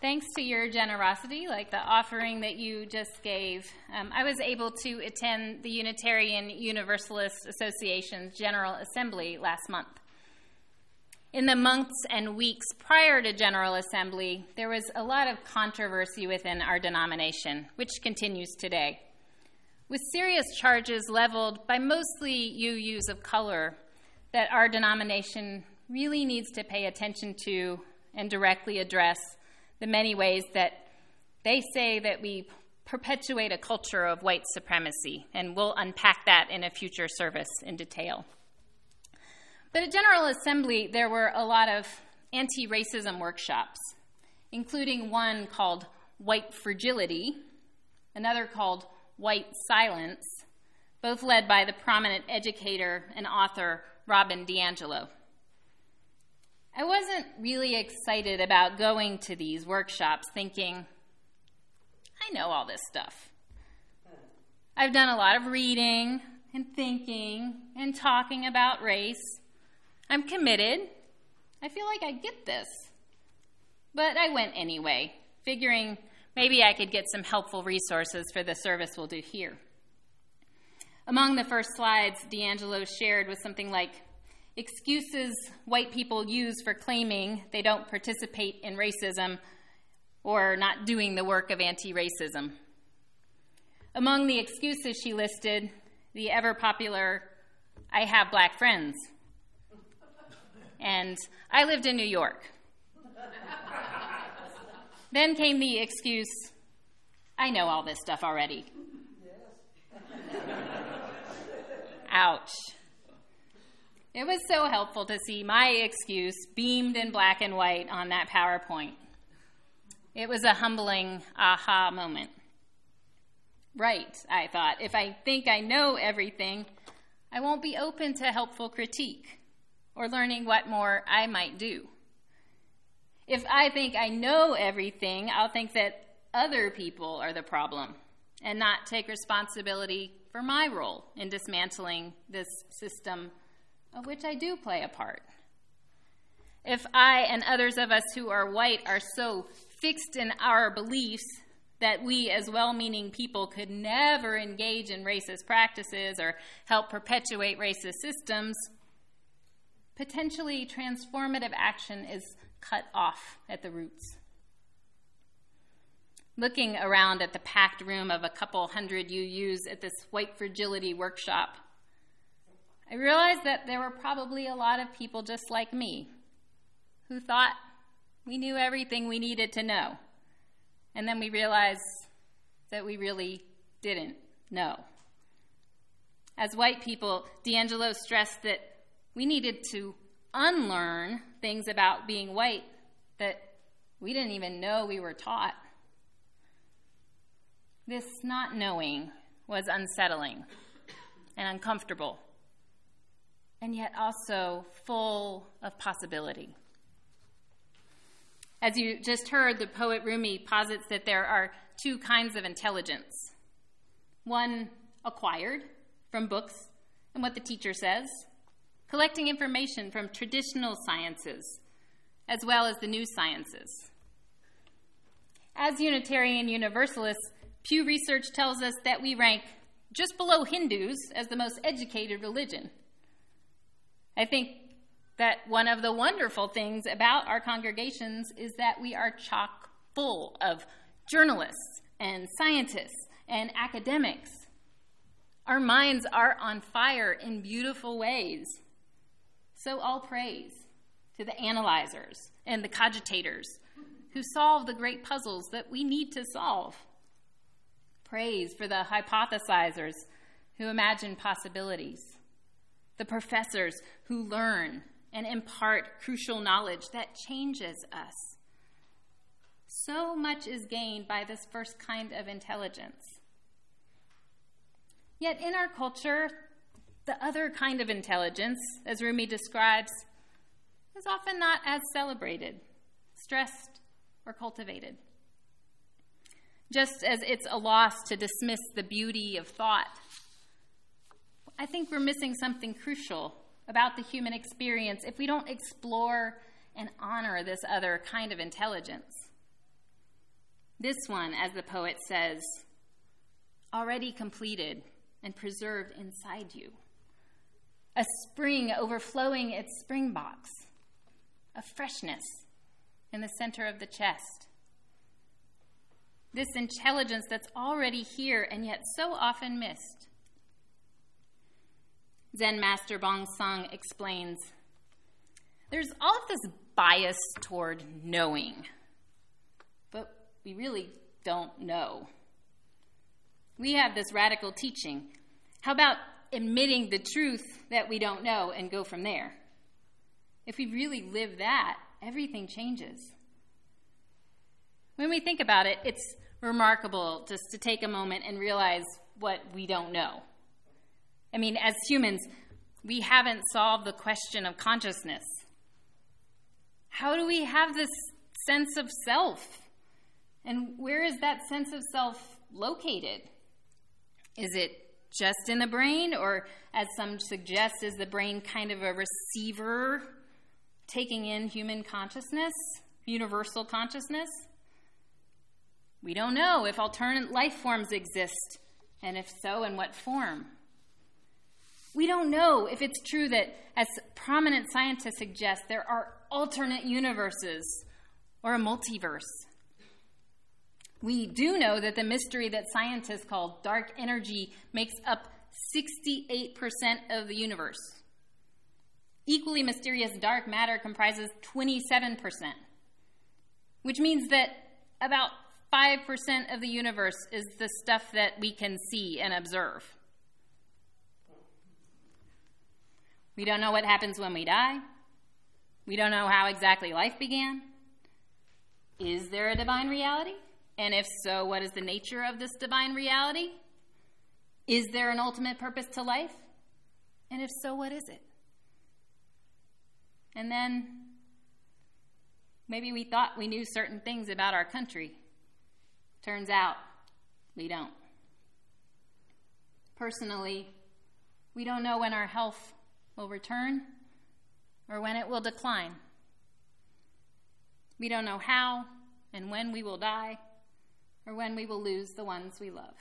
Thanks to your generosity, like the offering that you just gave, um, I was able to attend the Unitarian Universalist Association's General Assembly last month. In the months and weeks prior to General Assembly, there was a lot of controversy within our denomination, which continues today. With serious charges leveled by mostly UUs of color that our denomination really needs to pay attention to and directly address the many ways that they say that we perpetuate a culture of white supremacy, and we'll unpack that in a future service in detail. But at General Assembly, there were a lot of anti racism workshops, including one called White Fragility, another called White Silence, both led by the prominent educator and author Robin DiAngelo. I wasn't really excited about going to these workshops thinking, I know all this stuff. I've done a lot of reading and thinking and talking about race. I'm committed. I feel like I get this. But I went anyway, figuring maybe I could get some helpful resources for the service we'll do here. Among the first slides DiAngelo shared was something like excuses white people use for claiming they don't participate in racism or not doing the work of anti racism. Among the excuses she listed, the ever popular, I have black friends. And I lived in New York. then came the excuse, I know all this stuff already. Ouch. It was so helpful to see my excuse beamed in black and white on that PowerPoint. It was a humbling aha moment. Right, I thought. If I think I know everything, I won't be open to helpful critique or learning what more I might do. If I think I know everything, I'll think that other people are the problem and not take responsibility for my role in dismantling this system of which I do play a part. If I and others of us who are white are so fixed in our beliefs that we, as well meaning people, could never engage in racist practices or help perpetuate racist systems, potentially transformative action is cut off at the roots. Looking around at the packed room of a couple hundred UUs at this white fragility workshop, I realized that there were probably a lot of people just like me who thought we knew everything we needed to know. And then we realized that we really didn't know. As white people, DiAngelo stressed that we needed to unlearn things about being white that we didn't even know we were taught. This not knowing was unsettling and uncomfortable and yet also full of possibility. As you just heard, the poet Rumi posits that there are two kinds of intelligence one acquired from books and what the teacher says, collecting information from traditional sciences as well as the new sciences. As Unitarian Universalists, Pew Research tells us that we rank just below Hindus as the most educated religion. I think that one of the wonderful things about our congregations is that we are chock full of journalists and scientists and academics. Our minds are on fire in beautiful ways. So, all praise to the analyzers and the cogitators who solve the great puzzles that we need to solve. Praise for the hypothesizers who imagine possibilities the professors who learn and impart crucial knowledge that changes us. So much is gained by this first kind of intelligence. Yet in our culture, the other kind of intelligence, as Rumi describes, is often not as celebrated, stressed, or cultivated. Just as it's a loss to dismiss the beauty of thought I think we're missing something crucial about the human experience if we don't explore and honor this other kind of intelligence. This one, as the poet says, already completed and preserved inside you. A spring overflowing its spring box, a freshness in the center of the chest. This intelligence that's already here and yet so often missed. Zen Master Bon Soeng explains there's all of this bias toward knowing, but we really don't know. We have this radical teaching. How about admitting the truth that we don't know and go from there? If we really live that, everything changes. When we think about it, it's remarkable just to take a moment and realize what we don't know. I mean, as humans, we haven't solved the question of consciousness. How do we have this sense of self? And where is that sense of self located? Is it just in the brain, or as some suggest, is the brain kind of a receiver taking in human consciousness, universal consciousness? We don't know if alternate life forms exist, and if so, in what form. We don't know if it's true that, as prominent scientists suggest, there are alternate universes or a multiverse. We do know that the mystery that scientists call dark energy makes up 68% of the universe. Equally mysterious dark matter comprises 27%, which means that about 5% of the universe is the stuff that we can see and observe. We don't know what happens when we die. We don't know how exactly life began. Is there a divine reality? And if so, what is the nature of this divine reality? Is there an ultimate purpose to life? And if so, what is it? And then maybe we thought we knew certain things about our country. Turns out we don't. Personally, we don't know when our health will return or when it will decline. We don't know how and when we will die or when we will lose the ones we love.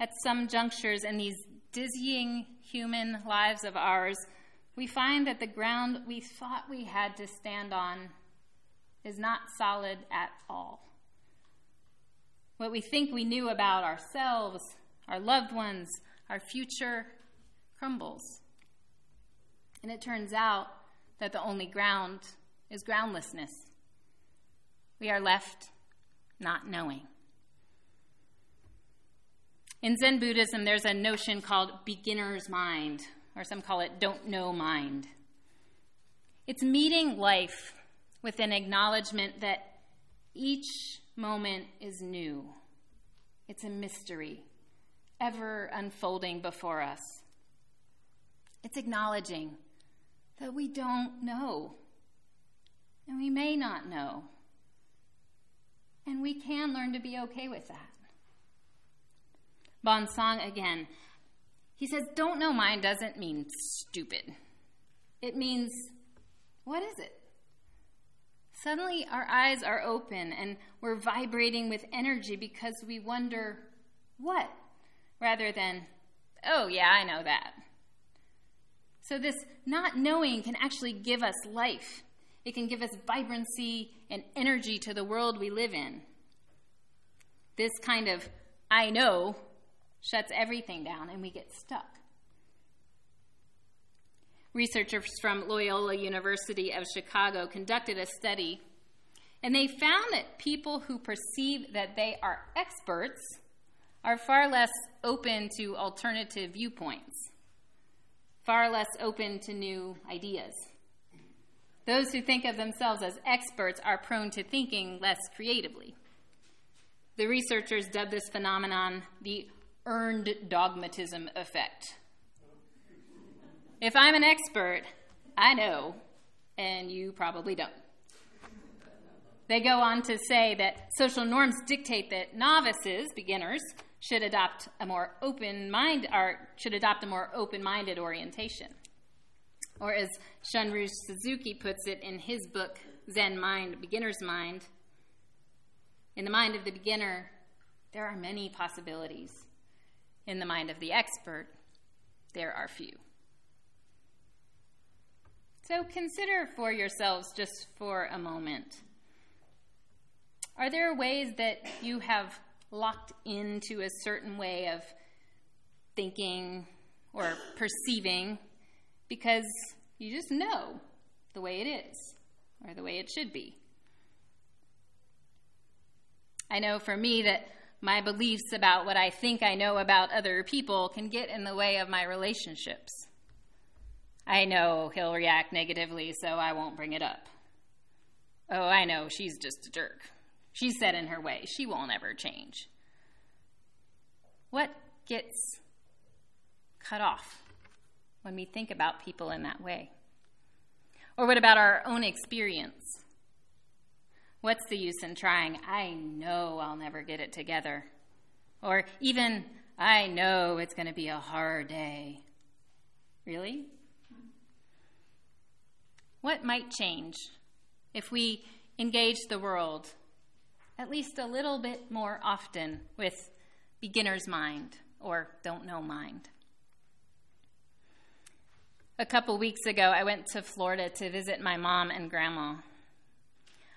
At some junctures in these dizzying human lives of ours, we find that the ground we thought we had to stand on is not solid at all. What we think we knew about ourselves, our loved ones, our future, crumbles. And it turns out that the only ground is groundlessness. We are left not knowing. In Zen Buddhism, there's a notion called beginner's mind, or some call it don't know mind. It's meeting life with an acknowledgement that each moment is new. It's a mystery, ever unfolding before us. It's acknowledging that we don't know, and we may not know. And we can learn to be okay with that. Song again. He says, Don't know mind doesn't mean stupid. It means, what is it? Suddenly our eyes are open and we're vibrating with energy because we wonder, what? Rather than, oh, yeah, I know that. So, this not knowing can actually give us life. It can give us vibrancy and energy to the world we live in. This kind of I know shuts everything down and we get stuck. Researchers from Loyola University of Chicago conducted a study, and they found that people who perceive that they are experts are far less open to alternative viewpoints far less open to new ideas. Those who think of themselves as experts are prone to thinking less creatively. The researchers dubbed this phenomenon the earned dogmatism effect. If I'm an expert, I know, and you probably don't. They go on to say that social norms dictate that novices, beginners, should adopt a more open mind or should adopt a more open-minded orientation. Or as Shunryu Suzuki puts it in his book Zen Mind, Beginner's Mind, In the mind of the beginner, there are many possibilities. In the mind of the expert, there are few. So consider for yourselves just for a moment. Are there ways that you have locked into a certain way of thinking or perceiving because you just know the way it is or the way it should be? I know for me that my beliefs about what I think I know about other people can get in the way of my relationships. I know he'll react negatively, so I won't bring it up. Oh, I know she's just a jerk. She's set in her way. She won't ever change. What gets cut off when we think about people in that way? Or what about our own experience? What's the use in trying? I know I'll never get it together. Or even, I know it's going to be a hard day. Really? What might change if we engage the world at least a little bit more often with beginner's mind or don't know mind? A couple weeks ago, I went to Florida to visit my mom and grandma.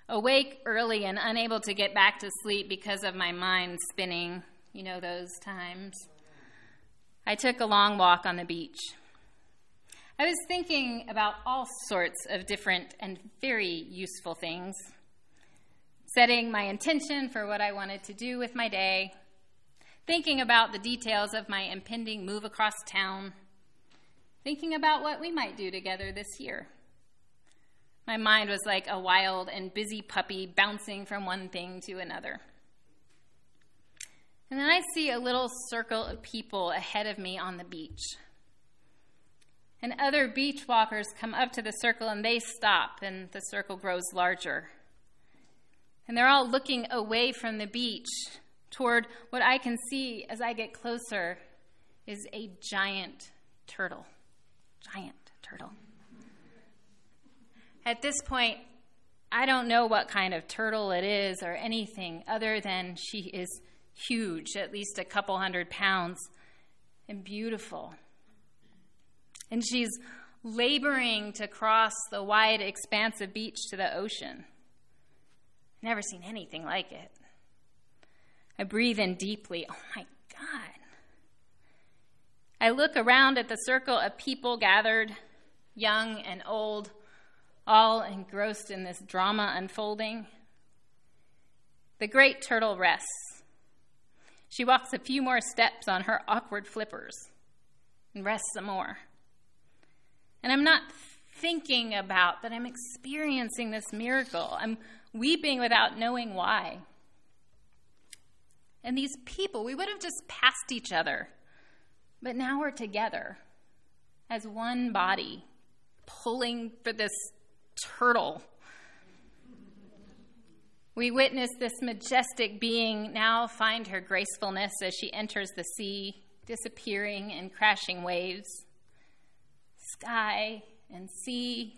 Awake early and unable to get back to sleep because of my mind spinning, you know those times. I took a long walk on the beach. I was thinking about all sorts of different and very useful things, setting my intention for what I wanted to do with my day, thinking about the details of my impending move across town, thinking about what we might do together this year. My mind was like a wild and busy puppy bouncing from one thing to another. And then I see a little circle of people ahead of me on the beach. And other beach walkers come up to the circle and they stop, and the circle grows larger. And they're all looking away from the beach toward what I can see as I get closer is a giant turtle. Giant turtle. At this point, I don't know what kind of turtle it is or anything other than she is huge, at least a couple hundred pounds, and beautiful and she's laboring to cross the wide expanse of beach to the ocean. Never seen anything like it. I breathe in deeply. Oh my God. I look around at the circle of people gathered, young and old, all engrossed in this drama unfolding. The great turtle rests. She walks a few more steps on her awkward flippers and rests some more. And I'm not thinking about that I'm experiencing this miracle. I'm weeping without knowing why. And these people, we would have just passed each other. But now we're together as one body, pulling for this turtle. We witness this majestic being now find her gracefulness as she enters the sea, disappearing in crashing waves sky and sea,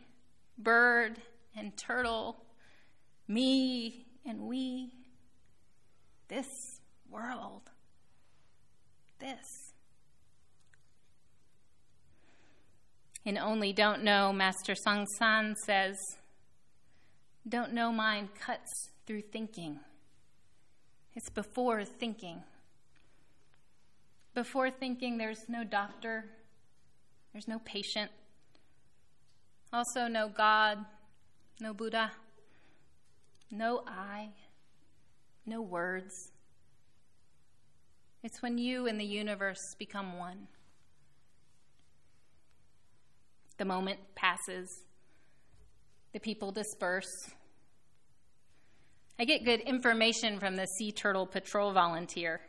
bird and turtle, me and we, this world, this. In Only Don't Know, Master Seung Sahn says, Don't know mind cuts through thinking. It's before thinking. Before thinking, there's no doctor, there's no patient. Also, no God, no Buddha, no I, no words. It's when you and the universe become one. The moment passes, the people disperse. I get good information from the Sea Turtle Patrol volunteer.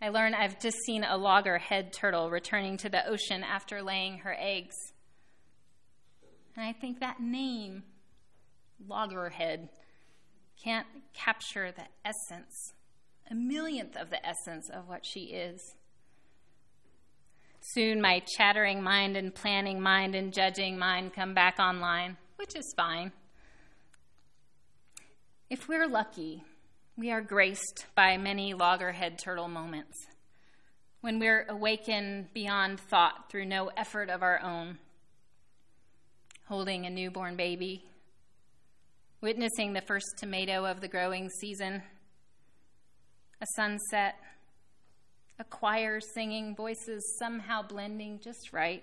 I learn I've just seen a loggerhead turtle returning to the ocean after laying her eggs. And I think that name, loggerhead, can't capture the essence, a millionth of the essence of what she is. Soon my chattering mind and planning mind and judging mind come back online, which is fine. If we're lucky, we are graced by many loggerhead turtle moments when we're awakened beyond thought through no effort of our own. Holding a newborn baby, witnessing the first tomato of the growing season, a sunset, a choir singing, voices somehow blending just right.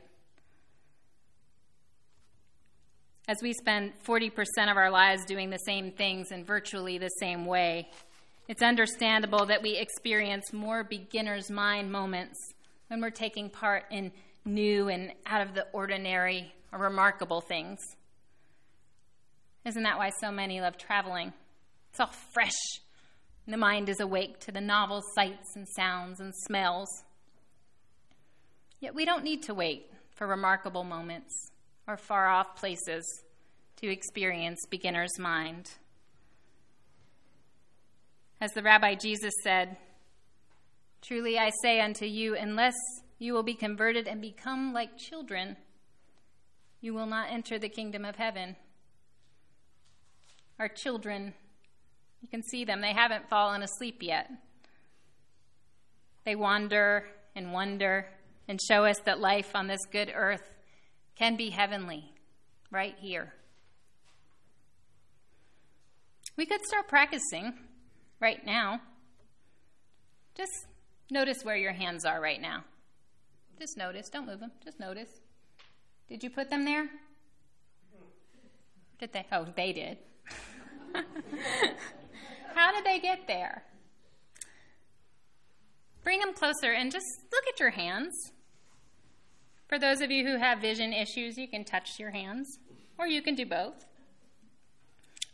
As we spend 40% of our lives doing the same things in virtually the same way, it's understandable that we experience more beginner's mind moments when we're taking part in new and out of the ordinary or remarkable things. Isn't that why so many love traveling? It's all fresh. And the mind is awake to the novel sights and sounds and smells. Yet we don't need to wait for remarkable moments or far off places to experience beginner's mind. As the Rabbi Jesus said, Truly I say unto you, unless you will be converted and become like children, you will not enter the kingdom of heaven. Our children, you can see them, they haven't fallen asleep yet. They wander and wonder and show us that life on this good earth can be heavenly right here. We could start practicing right now. Just notice where your hands are right now. Just notice. Don't move them. Just notice. Did you put them there? Did they? Oh, they did. How did they get there? Bring them closer and just look at your hands. For those of you who have vision issues, you can touch your hands, or you can do both.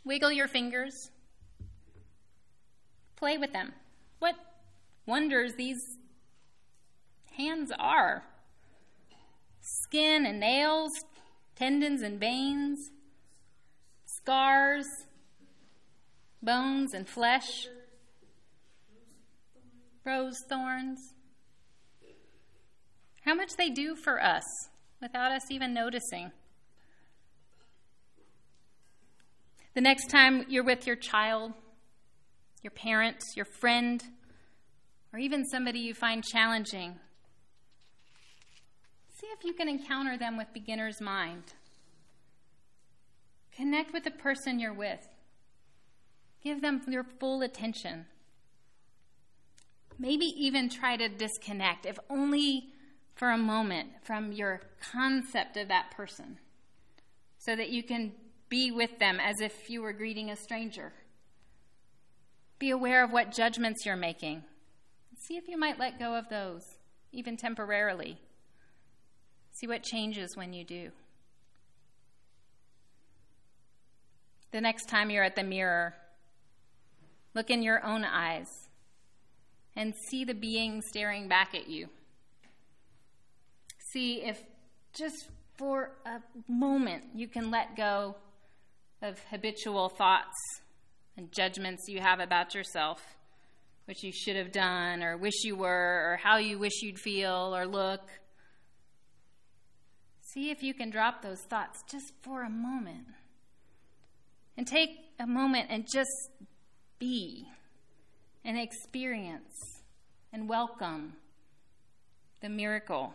Wiggle your fingers. Play with them. What wonders these hands are skin and nails, tendons and veins, scars, bones and flesh, rose thorns. How much they do for us without us even noticing. The next time you're with your child, your parent, your friend, or even somebody you find challenging, if you can encounter them with beginner's mind. Connect with the person you're with. Give them your full attention. Maybe even try to disconnect, if only for a moment, from your concept of that person, so that you can be with them as if you were greeting a stranger. Be aware of what judgments you're making. See if you might let go of those, even temporarily. See what changes when you do. The next time you're at the mirror, look in your own eyes and see the being staring back at you. See if just for a moment you can let go of habitual thoughts and judgments you have about yourself, what you should have done, or wish you were, or how you wish you'd feel or look. See if you can drop those thoughts just for a moment. And take a moment and just be and experience and welcome the miracle,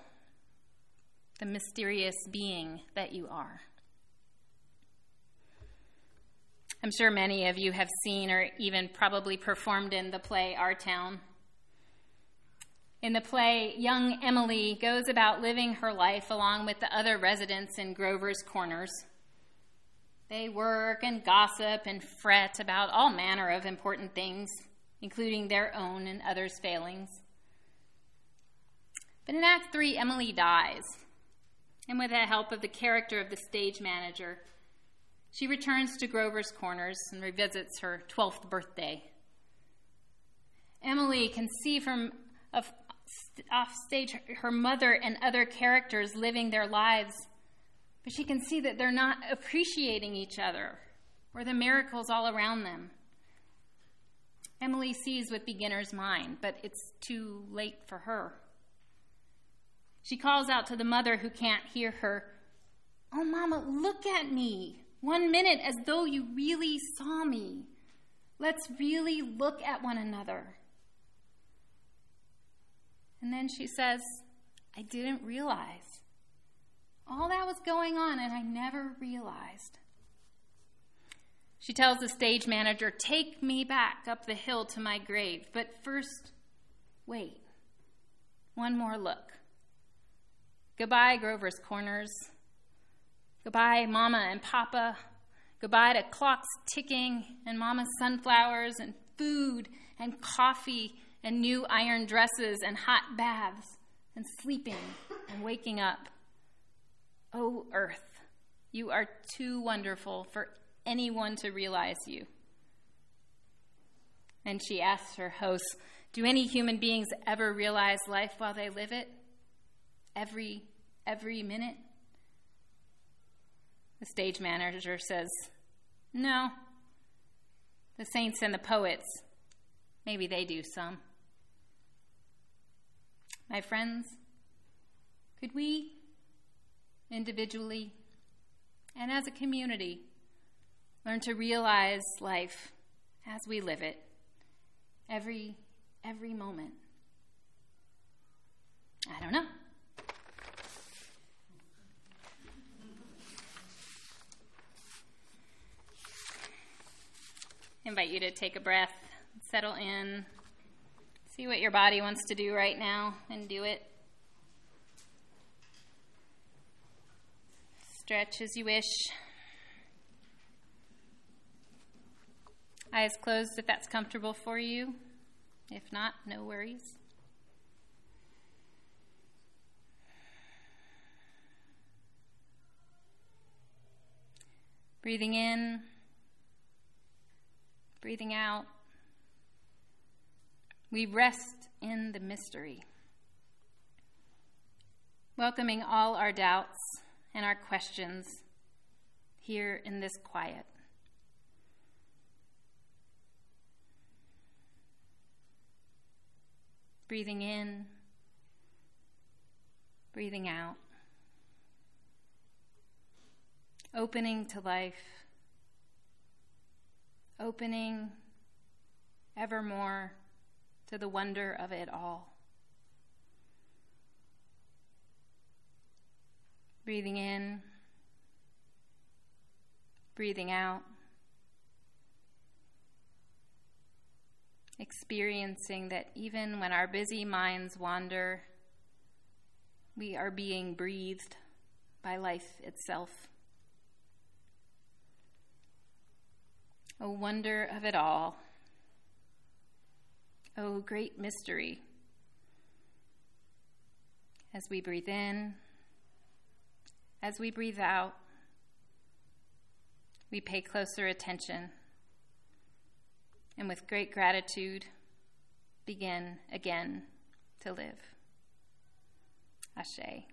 the mysterious being that you are. I'm sure many of you have seen or even probably performed in the play Our Town. In the play, young Emily goes about living her life along with the other residents in Grover's Corners. They work and gossip and fret about all manner of important things, including their own and others' failings. But in Act 3, Emily dies, and with the help of the character of the stage manager, she returns to Grover's Corners and revisits her 12th birthday. Emily can see from off stage her mother and other characters living their lives, but she can see that they're not appreciating each other or the miracles all around them. Emily sees with beginner's mind, but it's too late for her. She calls out to the mother who can't hear her, Oh, Mama, look at me. One minute as though you really saw me. Let's really look at one another. And then she says, I didn't realize. All that was going on, and I never realized. She tells the stage manager, Take me back up the hill to my grave, but first, wait. One more look. Goodbye, Grover's Corners. Goodbye, Mama and Papa. Goodbye to clocks ticking and Mama's sunflowers and food and coffee and new iron dresses and hot baths and sleeping and waking up. Oh, Earth, you are too wonderful for anyone to realize you. And she asks her hosts, Do any human beings ever realize life while they live it? Every every minute? The stage manager says, No. The saints and the poets, maybe they do some. My friends, could we, individually and as a community, learn to realize life as we live it every every moment? I don't know. invite you to take a breath, settle in, see what your body wants to do right now, and do it. Stretch as you wish. Eyes closed if that's comfortable for you. If not, no worries. Breathing in breathing out. We rest in the mystery, welcoming all our doubts and our questions here in this quiet. Breathing in, breathing out, opening to life opening evermore to the wonder of it all. Breathing in, breathing out, experiencing that even when our busy minds wander, we are being breathed by life itself. A wonder of it all. O great mystery. As we breathe in, as we breathe out, we pay closer attention and with great gratitude begin again to live. Ashe.